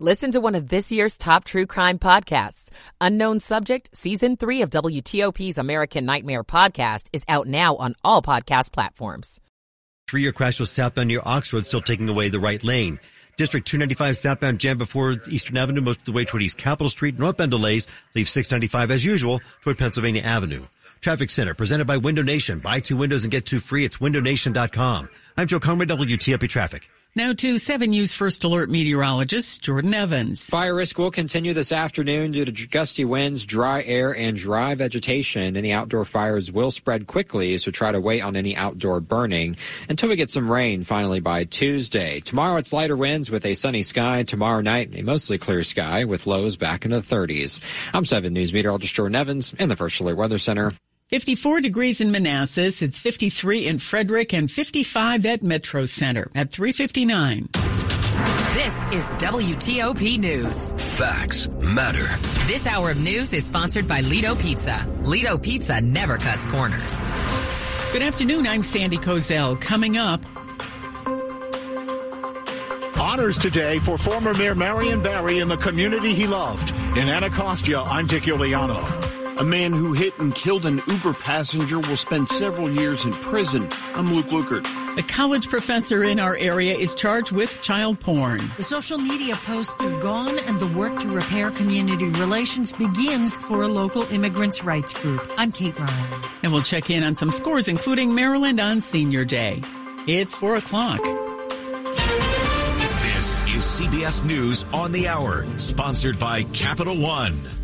Listen to one of this year's top true crime podcasts. Unknown Subject, Season 3 of WTOP's American Nightmare podcast is out now on all podcast platforms. Three-year crash was southbound near Oxford, still taking away the right lane. District 295 southbound jam before Eastern Avenue, most of the way toward East Capitol Street. Northbound delays leave 695 as usual toward Pennsylvania Avenue. Traffic Center presented by Window Nation. Buy two windows and get two free. It's windownation.com. I'm Joe Conway, WTOP Traffic. Now to 7 News First Alert meteorologist Jordan Evans. Fire risk will continue this afternoon due to gusty winds, dry air, and dry vegetation. Any outdoor fires will spread quickly, so try to wait on any outdoor burning until we get some rain finally by Tuesday. Tomorrow it's lighter winds with a sunny sky. Tomorrow night, a mostly clear sky with lows back into the 30s. I'm 7 News meteorologist Jordan Evans in the First Alert Weather Center. 54 degrees in Manassas. It's 53 in Frederick and 55 at Metro Center at 359. This is WTOP News. Facts matter. This hour of news is sponsored by Ledo Pizza. Ledo Pizza never cuts corners. Good afternoon. I'm Sandy Kozel. Coming up, Honors today for former Mayor Marion Barry and the community he loved. In Anacostia, I'm Dick Uliano. A man who hit and killed an Uber passenger will spend several years in prison. I'm Luke Lukert. A college professor in our area is charged with child porn. The social media posts are gone and the work to repair community relations begins for a local immigrants' rights group. I'm Kate Ryan. And we'll check in on some scores, including Maryland on Senior Day. It's 4 o'clock. This is CBS News on the Hour, sponsored by Capital One.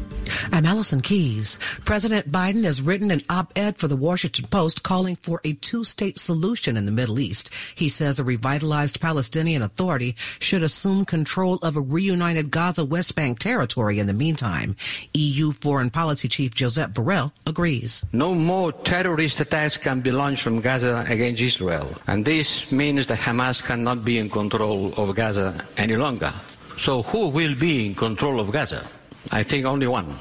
I'm Allison Keyes. President Biden has written an op-ed for the Washington Post calling for a two-state solution in the Middle East. He says a revitalized Palestinian Authority should assume control of a reunited Gaza West Bank territory in the meantime. EU Foreign Policy Chief Josep Borrell agrees. No more terrorist attacks can be launched from Gaza against Israel. And this means that Hamas cannot be in control of Gaza any longer. So who will be in control of Gaza? I think only one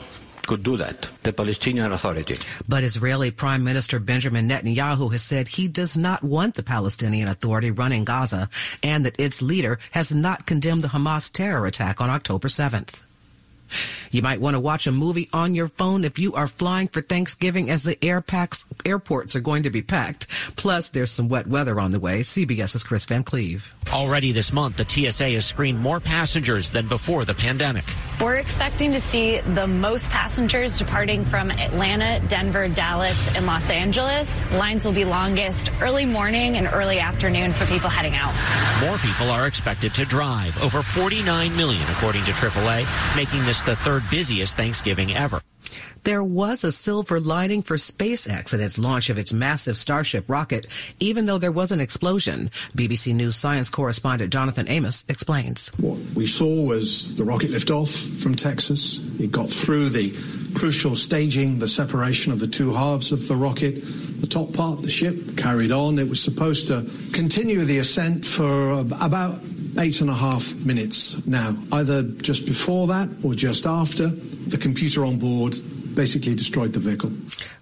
could do that, the Palestinian Authority. But Israeli Prime Minister Benjamin Netanyahu has said he does not want the Palestinian Authority running Gaza and that its leader has not condemned the Hamas terror attack on October 7th. You might want to watch a movie on your phone if you are flying for Thanksgiving as the air packs, airports are going to be packed. Plus, there's some wet weather on the way. CBS's Kris Van Cleave. Already this month, the TSA has screened more passengers than before the pandemic. We're expecting to see the most passengers departing from Atlanta, Denver, Dallas, and Los Angeles. Lines will be longest early morning and early afternoon for people heading out. More people are expected to drive, over 49 million according to AAA, making this the third busiest Thanksgiving ever. There was a silver lining for SpaceX in its launch of its massive Starship rocket, even though there was an explosion. BBC News science correspondent Jonathan Amos explains. What we saw was the rocket lift off from Texas. It got through the crucial staging, the separation of the two halves of the rocket. The top part, the ship, carried on. It was supposed to continue the ascent for about eight and a half minutes now, either just before that or just after. The computer on board basically destroyed the vehicle.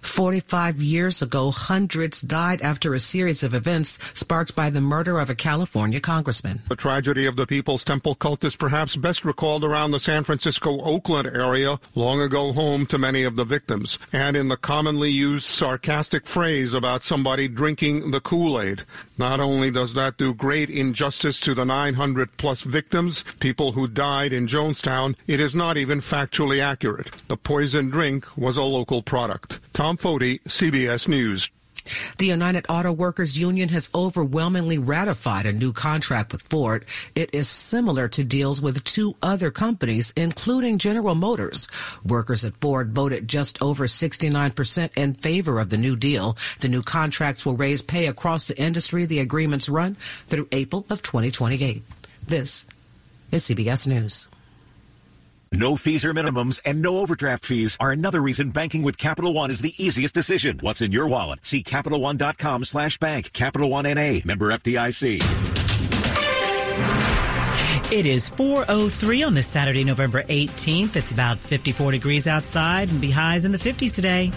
45 years ago, hundreds died after a series of events sparked by the murder of a California congressman. The tragedy of the People's Temple cult is perhaps best recalled around the San Francisco Oakland area, long ago home to many of the victims, and in the commonly used sarcastic phrase about somebody drinking the Kool Aid. Not only does that do great injustice to the 900 plus victims, people who died in Jonestown, it is not even factually accurate. The poison drink was a local product. Tom Foty, CBS News. The United Auto Workers Union has overwhelmingly ratified a new contract with Ford. It is similar to deals with two other companies, including General Motors. Workers at Ford voted just over 69% in favor of the new deal. The new contracts will raise pay across the industry. The agreements run through April of 2028. This is CBS News. No fees or minimums and no overdraft fees are another reason banking with Capital One is the easiest decision. What's in your wallet? See CapitalOne.com slash bank. Capital One NA. Member FDIC. It is 4.03 on this Saturday, November 18th. It's about 54 degrees outside and be highs in the 50s today.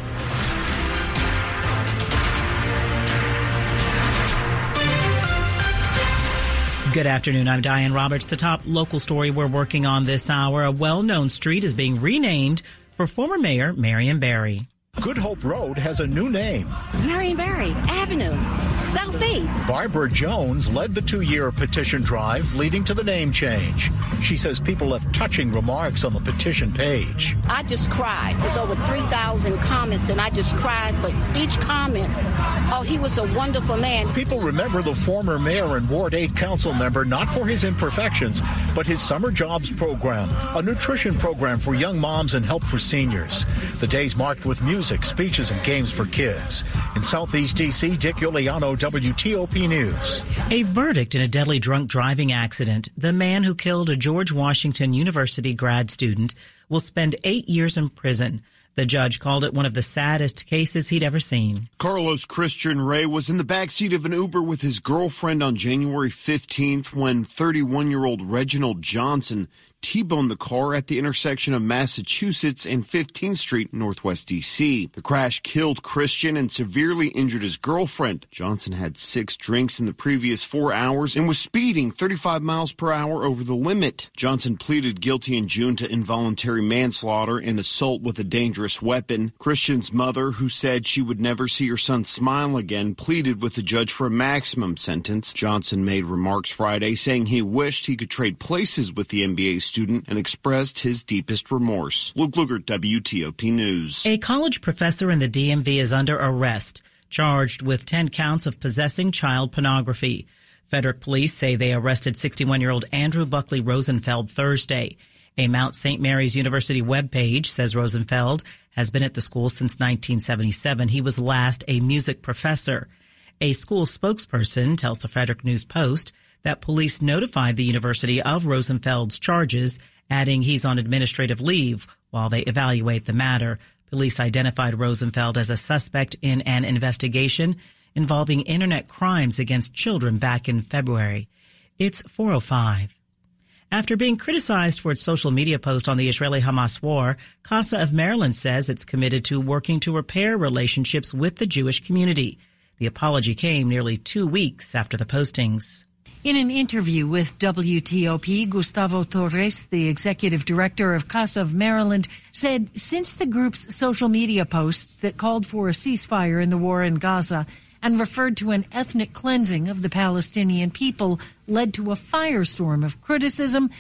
Good afternoon. I'm Diane Roberts. The top local story we're working on this hour. A well-known street is being renamed for former Mayor Marion Barry. Good Hope Road has a new name. Marion Barry Avenue, Southeast. Barbara Jones led the two year petition drive leading to the name change. She says people left touching remarks on the petition page. I just cried. There's over 3,000 comments, and I just cried for each comment. Oh, he was a wonderful man. People remember the former mayor and Ward 8 council member not for his imperfections, but his summer jobs program, a nutrition program for young moms and help for seniors. The days marked with music music, speeches, and games for kids. In Southeast D.C., Dick Uliano, WTOP News. A verdict in a deadly drunk driving accident. The man who killed a George Washington University grad student will spend eight years in prison. The judge called it one of the saddest cases he'd ever seen. Carlos Christian Ray was in the backseat of an Uber with his girlfriend on January 15th when 31 year old Reginald Johnson T-boned the car at the intersection of Massachusetts and 15th Street, Northwest DC. The crash killed Christian and severely injured his girlfriend. Johnson had six drinks in the previous four hours and was speeding 35 miles per hour over the limit. Johnson pleaded guilty in June to involuntary manslaughter and assault with a dangerous weapon. Christian's mother, who said she would never see her son smile again, pleaded with the judge for a maximum sentence. Johnson made remarks Friday saying he wished he could trade places with the MBA student and expressed his deepest remorse. Luke Lukert, WTOP News. A college professor in the DMV is under arrest, charged with 10 counts of possessing child pornography. Frederick police say they arrested 61 year old Andrew Buckley Rosenfeld Thursday. A Mount St. Mary's University webpage says Rosenfeld has been at the school since 1977. He was last a music professor. A school spokesperson tells the Frederick News Post that police notified the university of Rosenfeld's charges, adding he's on administrative leave while they evaluate the matter. Police identified Rosenfeld as a suspect in an investigation involving internet crimes against children back in February. It's 405. After being criticized for its social media post on the Israeli Hamas war, CASA of Maryland says it's committed to working to repair relationships with the Jewish community. The apology came nearly two weeks after the postings. In an interview with WTOP, Gustavo Torres, the executive director of CASA of Maryland, said since the group's social media posts that called for a ceasefire in the war in Gaza and referred to an ethnic cleansing of the Palestinian people led to a firestorm of criticism,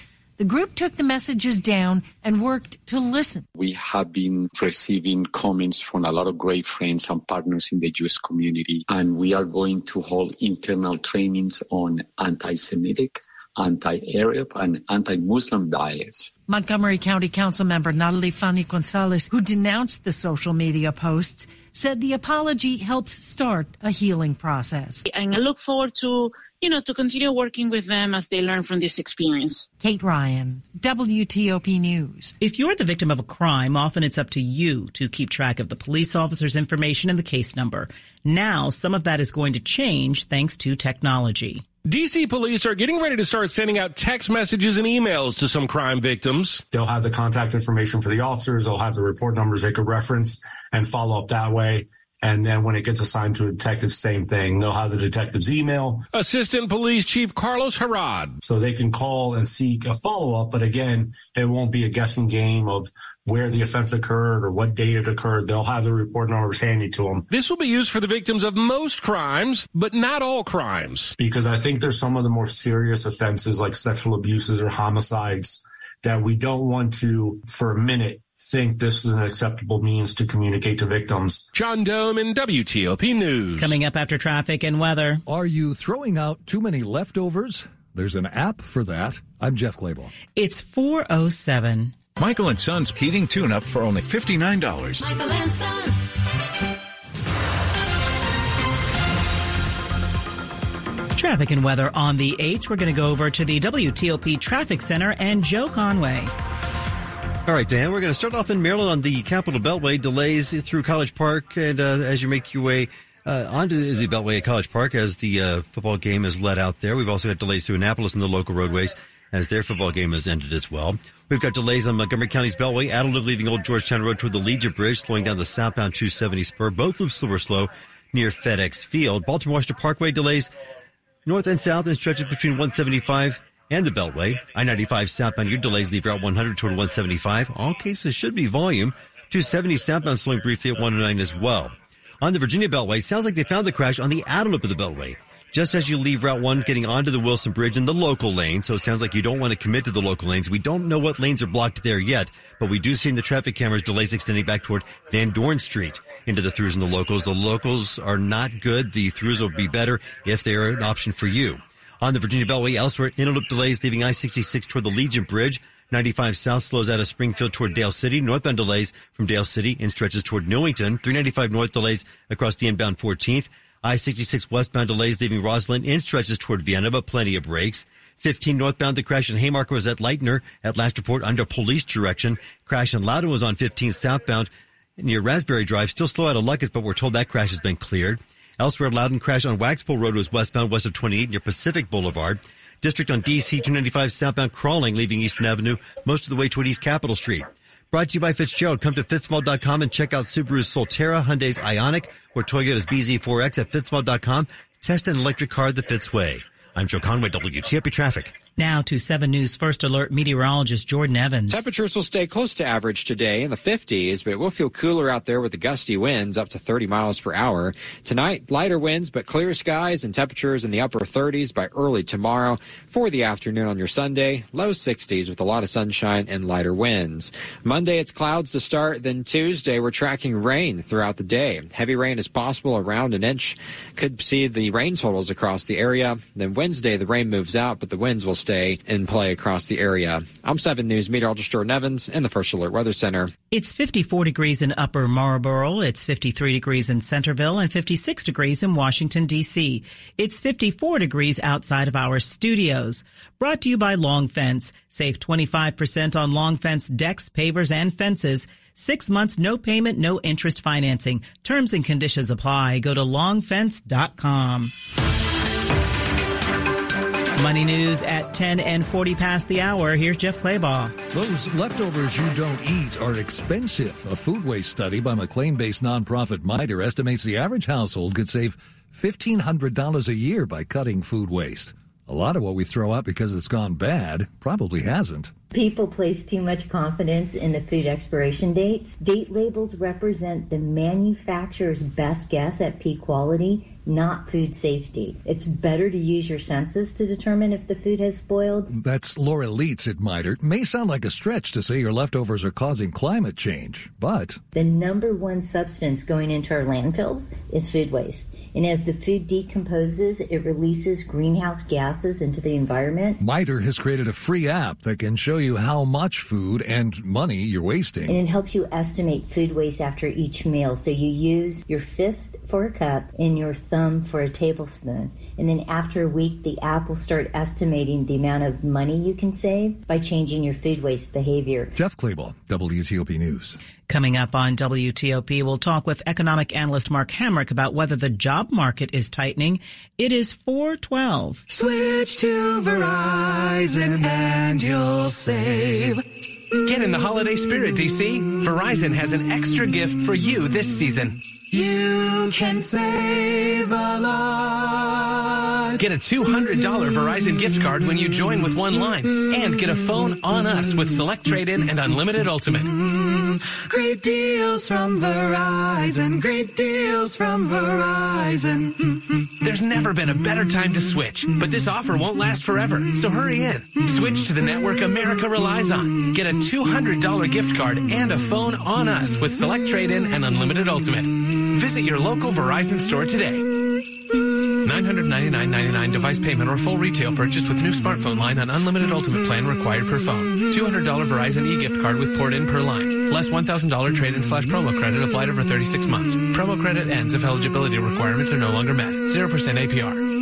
the group took the messages down and worked to listen. We have been receiving comments from a lot of great friends and partners in the Jewish community, and we are going to hold internal trainings on anti-Semitic, anti-Arab, and anti-Muslim bias. Montgomery County Council member Natalie Fani Gonzalez, who denounced the social media posts, said the apology helps start a healing process. And I look forward to you know, to continue working with them as they learn from this experience. Kate Ryan, WTOP News. If you're the victim of a crime, often it's up to you to keep track of the police officer's information and the case number. Now, some of that is going to change thanks to technology. DC police are getting ready to start sending out text messages and emails to some crime victims. They'll have the contact information for the officers, they'll have the report numbers they could reference and follow up that way. And then when it gets assigned to a detective, same thing. They'll have the detective's email. Assistant Police Chief Carlos Heraud. So they can call and seek a follow up. But again, it won't be a guessing game of where the offense occurred or what date it occurred. They'll have the report numbers handy to them. This will be used for the victims of most crimes, but not all crimes. Because I think there's some of the more serious offenses like sexual abuses or homicides that we don't want to, for a minute, think this is an acceptable means to communicate to victims. John Domen WTOP News. Coming up after traffic and weather. Are you throwing out too many leftovers? There's an app for that. I'm Jeff Clabaugh. It's 407. Michael and Son's heating tune up for only $59. Michael and Son. Traffic and weather on the 8th. We're going to go over to the WTOP Traffic Center and Joe Conway. All right, Dan, we're going to start off in Maryland on the Capitol Beltway. Delays through College Park, and uh, as you make your way uh, onto the Beltway at College Park as the uh, football game is let out there. We've also got delays through Annapolis and the local roadways as their football game has ended as well. We've got delays on Montgomery County's Beltway, Adelaide leaving Old Georgetown Road toward the Legion Bridge, slowing down the southbound 270 spur. Both loops were slow near FedEx Field. Baltimore Washington Parkway delays north and south and stretches between 175 and the Beltway. I-95 southbound, your delays leave Route 100 toward 175. All cases should be volume. 270 southbound slowing briefly at 109 as well. On the Virginia Beltway, sounds like they found the crash on the outer lip of the Beltway. Just as you leave Route 1 getting onto the Wilson Bridge in the local lane, so it sounds like you don't want to commit to the local lanes. We don't know what lanes are blocked there yet, but we do see in the traffic cameras delays extending back toward Van Dorn Street into the throughs and the locals. The locals are not good. The throughs will be better if they're an option for you. On the Virginia Beltway, elsewhere, inner loop delays leaving I-66 toward the Legion Bridge. 95 south slows out of Springfield toward Dale City. Northbound delays from Dale City and stretches toward Newington. 395 north delays across the inbound 14th. I-66 westbound delays leaving Rosslyn in stretches toward Vienna, but plenty of breaks. 15 northbound, the crash in Haymarket was at Leitner at last report under police direction. Crash in Loudoun was on 15 southbound near Raspberry Drive. Still slow out of Lucas, but we're told that crash has been cleared. Elsewhere, Loudoun crash on Waxpool Road was westbound west of 28 near Pacific Boulevard. District on DC 295 southbound crawling leaving Eastern Avenue most of the way toward East Capitol Street. Brought to you by Fitzgerald. Come to fitzmall.com and check out Subaru's Solterra, Hyundai's Ioniq, or Toyota's BZ4X at fitzmall.com. Test an electric car the Fitz way. I'm Joe Conway, WTOP Traffic. Now to 7 News First Alert meteorologist Jordan Evans. Temperatures will stay close to average today in the 50s, but it will feel cooler out there with the gusty winds up to 30 miles per hour. Tonight, lighter winds, but clear skies and temperatures in the upper 30s by early tomorrow. For the afternoon on your Sunday, low 60s with a lot of sunshine and lighter winds. Monday, it's clouds to start. Then Tuesday, we're tracking rain throughout the day. Heavy rain is possible around an inch. Could see the rain totals across the area. Then Wednesday, the rain moves out, but the winds will stay in play across the area. I'm 7 News meteorologist Jordan Evans in the First Alert Weather Center. It's 54 degrees in Upper Marlboro. It's 53 degrees in Centreville and 56 degrees in Washington, D.C. It's 54 degrees outside of our studios. Brought to you by Long Fence. Save 25% on Long Fence decks, pavers, and fences. Six months, no payment, no interest financing. Terms and conditions apply. Go to longfence.com. Money news at 10 and 40 past the hour. Here's Jeff Clabaugh. Those leftovers you don't eat are expensive. A food waste study by McLean based nonprofit MITRE estimates the average household could save $1,500 a year by cutting food waste. A lot of what we throw out because it's gone bad probably hasn't. People place too much confidence in the food expiration dates. Date labels represent the manufacturer's best guess at peak quality, not food safety. It's better to use your senses to determine if the food has spoiled. That's Laura Leitz at MITRE. It may sound like a stretch to say your leftovers are causing climate change, but the number one substance going into our landfills is food waste. And as the food decomposes, it releases greenhouse gases into the environment. MITRE has created a free app that can show you how much food and money you're wasting. And it helps you estimate food waste after each meal. So you use your fist for a cup and your thumb for a tablespoon. And then after a week, the app will start estimating the amount of money you can save by changing your food waste behavior. Jeff Clabaugh, WTOP News. Coming up on WTOP, we'll talk with economic analyst Mark Hamrick about whether the job market is tightening. It is 412. Switch to Verizon and you'll save. Get in the holiday spirit, DC. Verizon has an extra gift for you this season. You can save a lot. Get a $200 Verizon gift card when you join with one line and get a phone on us with Select Trade In and Unlimited Ultimate. Great deals from Verizon. Great deals from Verizon. There's never been a better time to switch, but this offer won't last forever. So hurry in. Switch to the network America relies on. Get a $200 gift card and a phone on us with Select Trade In and Unlimited Ultimate. Visit your local Verizon store today. $999.99 device payment or full retail purchase with new smartphone line on unlimited ultimate plan required per phone. $200 Verizon e-gift card with port in per line. Less $1,000 trade-in slash promo credit applied over 36 months. Promo credit ends if eligibility requirements are no longer met. 0% APR.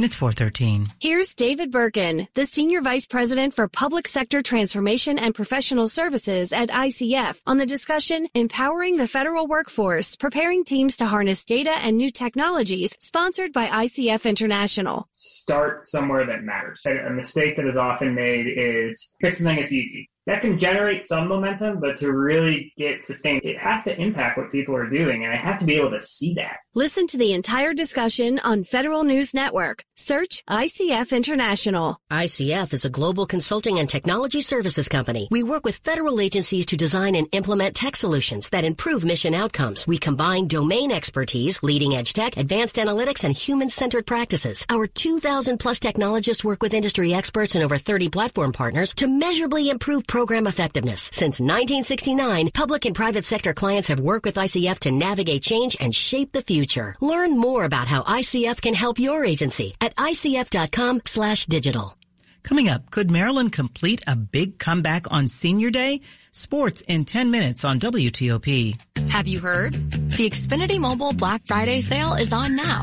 It's 413. Here's David Birkin, the Senior Vice President for Public Sector Transformation and Professional Services at ICF, on the discussion Empowering the Federal Workforce, Preparing Teams to Harness Data and New Technologies, sponsored by ICF International. Start somewhere that matters. A mistake that is often made is pick something that's easy that can generate some momentum, but to really get sustained, it has to impact what people are doing, and I have to be able to see that. Listen to the entire discussion on Federal News Network. Search ICF International. ICF is a global consulting and technology services company. We work with federal agencies to design and implement tech solutions that improve mission outcomes. We combine domain expertise, leading edge tech, advanced analytics, and human centered practices. Our 2,000 plus technologists work with industry experts and over 30 platform partners to measurably improve program effectiveness. Since 1969, public and private sector clients have worked with ICF to navigate change and shape the future. Learn more about how ICF can help your agency at icf.com slash digital. Coming up, could Maryland complete a big comeback on Senior Day? Sports in 10 minutes on WTOP. Have you heard? The Xfinity Mobile Black Friday sale is on now.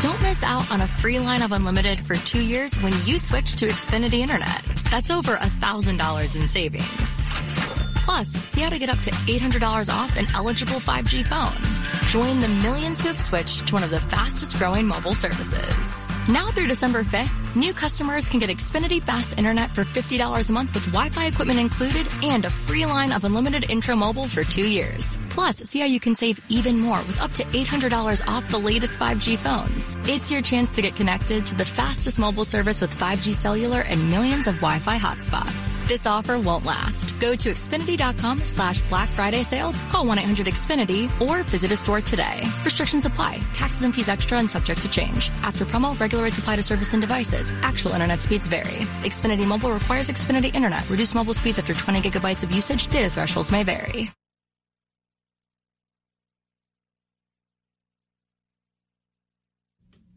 Don't miss out on a free line of unlimited for two years when you switch to Xfinity Internet. That's over $1,000 in savings. Plus, see how to get up to $800 off an eligible 5G phone. Join the millions who have switched to one of the fastest growing mobile services. Now through December 5th, new customers can get Xfinity Fast Internet for $50 a month with Wi-Fi equipment included and a free line of unlimited intro mobile for two years. Plus, see how you can save even more with up to $800 off the latest 5G phones. It's your chance to get connected to the fastest mobile service with 5G cellular and millions of Wi-Fi hotspots. This offer won't last. Go to Xfinity.com slash Black Friday sale, call 1-800-XFINITY, or visit a store today. Restrictions apply. Taxes and fees extra and subject to change. After promo, regular rates apply to service and devices. Actual internet speeds vary. Xfinity Mobile requires Xfinity Internet. Reduced mobile speeds after 20 gigabytes of usage. Data thresholds may vary.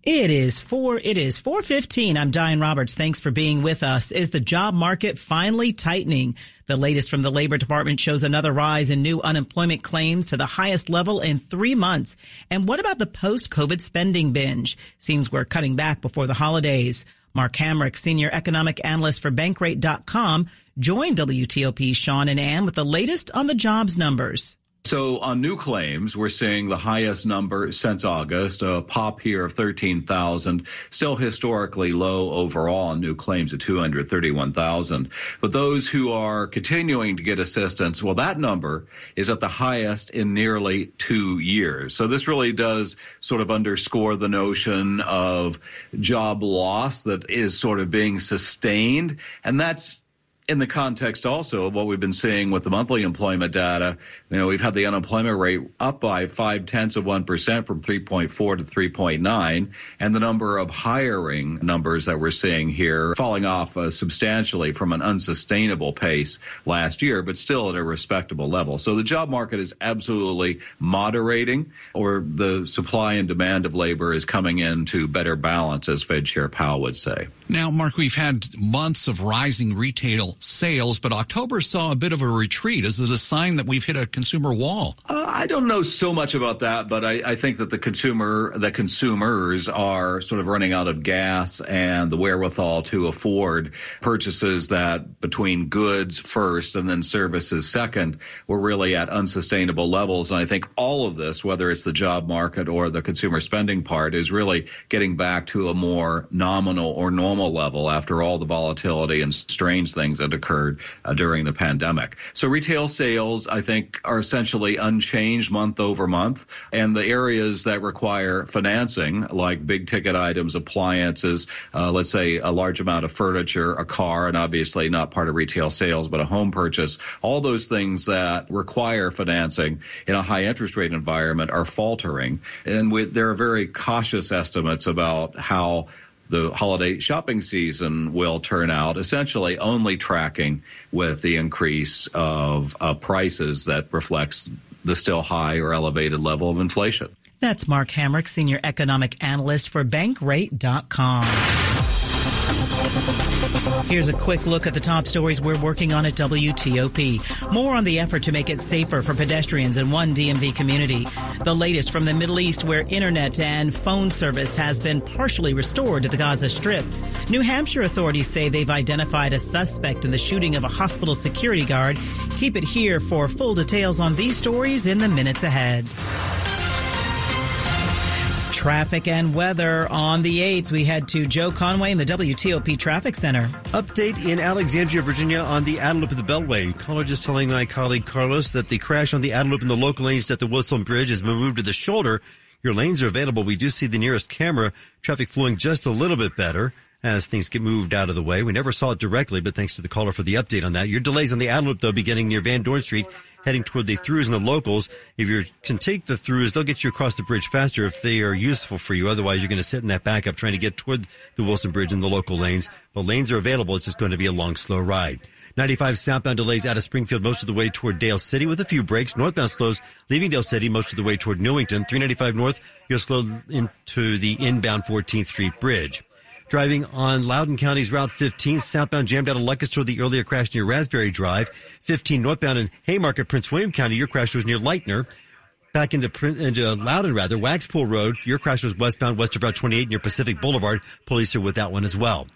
It is four. It is four fifteen. I'm Diane Roberts. Thanks for being with us. Is the job market finally tightening? The latest from the Labor Department shows another rise in new unemployment claims to the highest level in three months. And what about the post-COVID spending binge? Seems we're cutting back before the holidays. Mark Hamrick, senior economic analyst for Bankrate.com, joined WTOP Sean and Ann with the latest on the jobs numbers. So on new claims, we're seeing the highest number since August, a pop here of 13,000, still historically low overall on new claims of 231,000. But those who are continuing to get assistance, well, that number is at the highest in nearly two years. So this really does sort of underscore the notion of job loss that is sort of being sustained. And that's in the context also of what we've been seeing with the monthly employment data, you know, we've had the unemployment rate up by five tenths of one percent from 3.4 to 3.9, and the number of hiring numbers that we're seeing here falling off uh, substantially from an unsustainable pace last year, but still at a respectable level. So the job market is absolutely moderating, or the supply and demand of labor is coming into better balance, as Fed Chair Powell would say. Now, Mark, we've had months of rising retail sales, but October saw a bit of a retreat. Is it a sign that we've hit a consumer wall? Uh, I don't know so much about that, but I, I think that the consumer, the consumers are sort of running out of gas and the wherewithal to afford purchases that between goods first and then services second were really at unsustainable levels. And I think all of this, whether it's the job market or the consumer spending part, is really getting back to a more nominal or normal level after all the volatility and strange things that occurred uh, during the pandemic. So retail sales, I think, are essentially unchanged month over month. And the areas that require financing, like big ticket items, appliances, uh, let's say a large amount of furniture, a car, and obviously not part of retail sales, but a home purchase, all those things that require financing in a high interest rate environment are faltering. And we, there are very cautious estimates about how the holiday shopping season will turn out, essentially only tracking with the increase of uh, prices that reflects the still high or elevated level of inflation. That's Mark Hamrick, Senior Economic Analyst for Bankrate.com. Here's a quick look at the top stories we're working on at WTOP. More on the effort to make it safer for pedestrians in one DMV community. The latest from the Middle East where internet and phone service has been partially restored to the Gaza Strip. New Hampshire authorities say they've identified a suspect in the shooting of a hospital security guard. Keep it here for full details on these stories in the minutes ahead. Traffic and weather on the 8th. We head to Joe Conway in the WTOP Traffic Center. Update in Alexandria, Virginia on the loop of the Beltway. Caller just telling my colleague Carlos that the crash on the loop in the local lanes at the Wilson Bridge has been moved to the shoulder. Your lanes are available. We do see the nearest camera. Traffic flowing just a little bit better as things get moved out of the way. We never saw it directly, but thanks to the caller for the update on that. Your delays on the loop, though, beginning near Van Dorn Street, heading toward the throughs and the locals. If you can take the throughs, they'll get you across the bridge faster if they are useful for you. Otherwise, you're going to sit in that backup trying to get toward the Wilson Bridge and the local lanes. But lanes are available. It's just going to be a long, slow ride. 95 southbound delays out of Springfield most of the way toward Dale City with a few breaks. Northbound slows leaving Dale City most of the way toward Newington. 395 north, you'll slow into the inbound 14th Street Bridge. Driving on Loudoun County's Route 15, southbound jammed out of toward the earlier crash near Raspberry Drive. 15 northbound in Haymarket, Prince William County, your crash was near Lightner. Back into, into Loudoun, rather, Waxpool Road, your crash was westbound west of Route 28 near Pacific Boulevard. Police are with that one as well.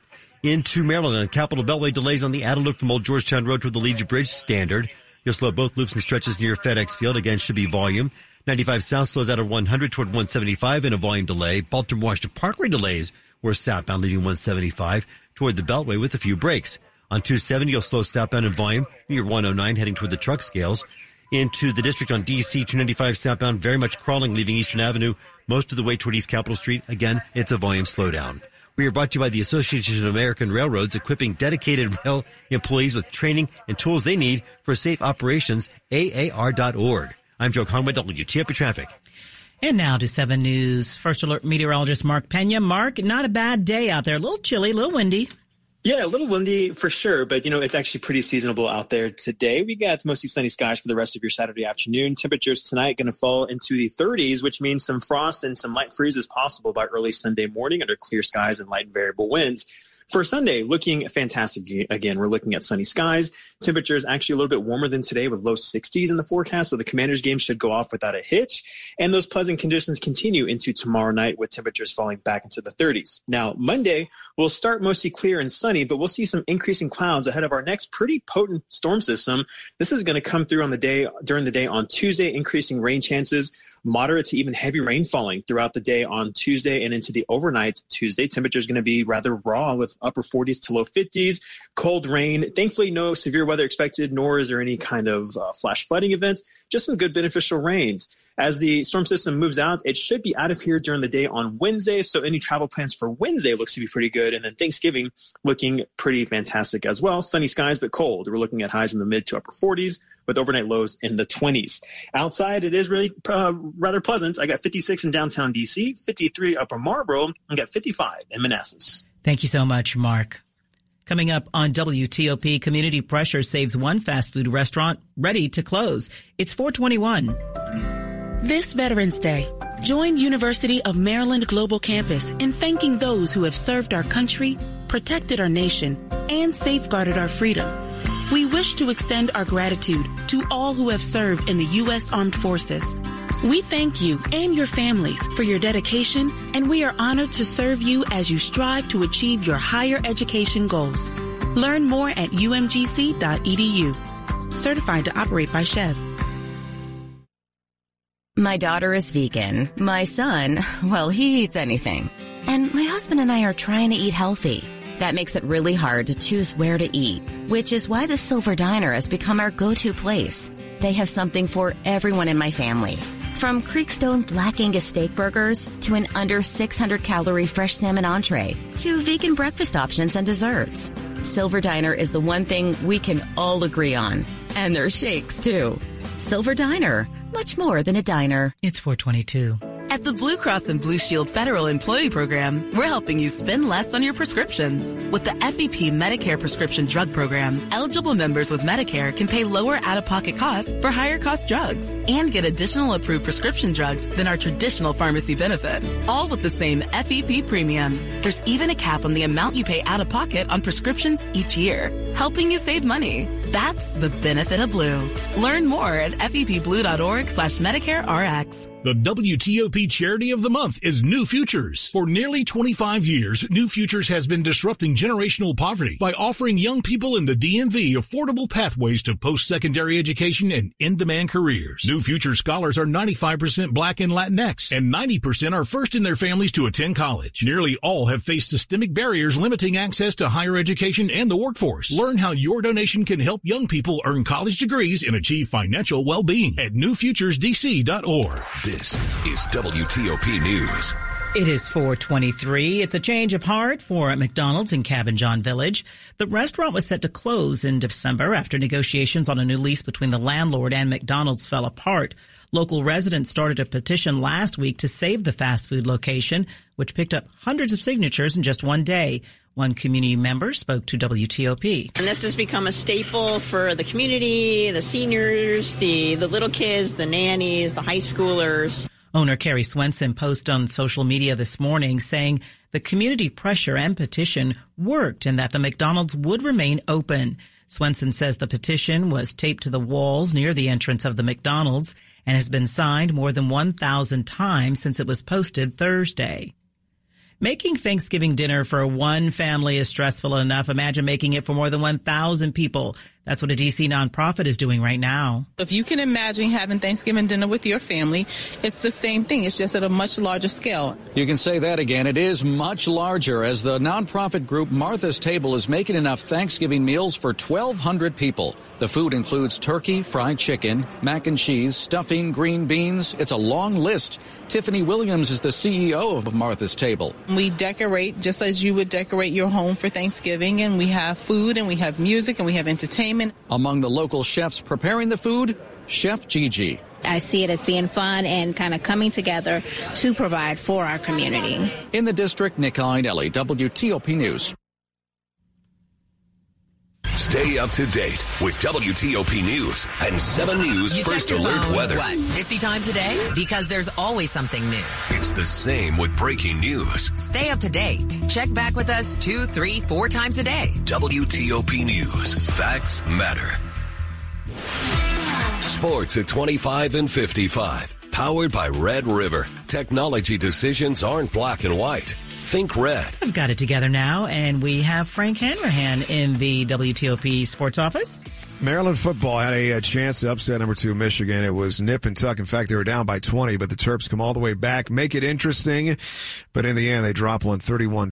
Into Maryland, on Capital Beltway delays on the loop from Old Georgetown Road to the Legion Bridge, standard. You'll slow both loops and stretches near FedEx Field. Again, should be volume. 95 South slows out of 100 toward 175 in a volume delay. Baltimore Washington Parkway delays were southbound leaving 175 toward the Beltway with a few breaks. On 270, you'll slow southbound in volume near 109 heading toward the truck scales. Into the district on DC 295 southbound, very much crawling, leaving Eastern Avenue most of the way toward East Capitol Street. Again, it's a volume slowdown. We are brought to you by the Association of American Railroads, equipping dedicated rail employees with training and tools they need for safe operations. AAR.org. I'm Joe Conway, WTOP Traffic. And now to 7 News. First Alert meteorologist Mark Pena. Mark, not a bad day out there. A little chilly, a little windy. Yeah, a little windy for sure, but you know, it's actually pretty seasonable out there today. We got mostly sunny skies for the rest of your Saturday afternoon. Temperatures tonight going to fall into the 30s, which means some frost and some light freezes possible by early Sunday morning under clear skies and light variable winds. For Sunday, looking fantastic again. We're looking at sunny skies. Temperatures actually a little bit warmer than today with low 60s in the forecast. So the Commanders game should go off without a hitch. And those pleasant conditions continue into tomorrow night with temperatures falling back into the 30s. Now, Monday will start mostly clear and sunny, but we'll see some increasing clouds ahead of our next pretty potent storm system. This is going to come through on the day during the day on Tuesday, increasing rain chances moderate to even heavy rain falling throughout the day on Tuesday and into the overnight Tuesday. Temperature is going to be rather raw with upper 40s to low 50s, cold rain. Thankfully, no severe weather expected, nor is there any kind of uh, flash flooding events, just some good beneficial rains. As the storm system moves out, it should be out of here during the day on Wednesday. So any travel plans for Wednesday looks to be pretty good. And then Thanksgiving looking pretty fantastic as well. Sunny skies, but cold. We're looking at highs in the mid to upper 40s with overnight lows in the 20s. Outside, it is really uh, rather pleasant. I got 56 in downtown DC, 53 upper Marlboro, and got 55 in Manassas. Thank you so much, Mark. Coming up on WTOP, community pressure saves one fast food restaurant ready to close. It's 421. This Veterans Day, join University of Maryland Global Campus in thanking those who have served our country, protected our nation, and safeguarded our freedom. We wish to extend our gratitude to all who have served in the U.S. Armed Forces. We thank you and your families for your dedication, and we are honored to serve you as you strive to achieve your higher education goals. Learn more at umgc.edu. Certified to operate by SCHEV. My daughter is vegan. My son, well, he eats anything. And my husband and I are trying to eat healthy. That makes it really hard to choose where to eat, which is why the Silver Diner has become our go-to place. They have something for everyone in my family. From Creekstone Black Angus steak burgers to an under 600 calorie fresh salmon entree to vegan breakfast options and desserts. Silver Diner is the one thing we can all agree on. And their shakes too. Silver Diner, much more than a diner. It's 422. At the Blue Cross and Blue Shield Federal Employee Program, we're helping you spend less on your prescriptions. With the FEP Medicare Prescription Drug Program, eligible members with Medicare can pay lower out-of-pocket costs for higher cost drugs and get additional approved prescription drugs than our traditional pharmacy benefit, all with the same FEP premium. There's even a cap on the amount you pay out of pocket on prescriptions each year. Helping you save money. That's the benefit of Blue. Learn more at fepblue.org slash Medicare RX. The WTOP Charity of the Month is New Futures. For nearly 25 years, New Futures has been disrupting generational poverty by offering young people in the DMV affordable pathways to post-secondary education and in-demand careers. New Futures scholars are 95% black and Latinx, and 90% are first in their families to attend college. Nearly all have faced systemic barriers limiting access to higher education and the workforce. Learn how your donation can help young people earn college degrees and achieve financial well-being at newfuturesdc.org. This is WTOP News. It is 423. It's a change of heart for McDonald's in Cabin John Village. The restaurant was set to close in December after negotiations on a new lease between the landlord and McDonald's fell apart. Local residents started a petition last week to save the fast food location, which picked up hundreds of signatures in just one day. One community member spoke to WTOP. And this has become a staple for the community, the seniors, the, the little kids, the nannies, the high schoolers. Owner Carrie Swenson posted on social media this morning saying the community pressure and petition worked and that the McDonald's would remain open. Swenson says the petition was taped to the walls near the entrance of the McDonald's and has been signed more than 1,000 times since it was posted Thursday. Making Thanksgiving dinner for one family is stressful enough. Imagine making it for more than 1,000 people. That's what a DC nonprofit is doing right now. If you can imagine having Thanksgiving dinner with your family, it's the same thing. It's just at a much larger scale. You can say that again. It is much larger as the nonprofit group Martha's Table is making enough Thanksgiving meals for 1,200 people. The food includes turkey, fried chicken, mac and cheese, stuffing, green beans. It's a long list. Tiffany Williams is the CEO of Martha's Table. We decorate just as you would decorate your home for Thanksgiving, and we have food and we have music and we have entertainment. Among the local chefs preparing the food, Chef Gigi. I see it as being fun and kind of coming together to provide for our community. In the district, Nick Iannelli, WTOP News. Stay up to date with WTOP News and 7 News you First Alert phone, Weather. What, 50 times a day? Because there's always something new. It's the same with breaking news. Stay up to date. Check back with us two, three, four times a day. WTOP News. Facts matter. Sports at 25 and 55. Powered by Red River. Technology decisions aren't black and white. Think red. I've got it together now, and we have Frank Hanrahan in the WTOP sports office. Maryland football had a, a, chance to upset number two Michigan. It was nip and tuck. In fact, they were down by 20, but the Terps come all the way back, make it interesting. But in the end, they drop one 31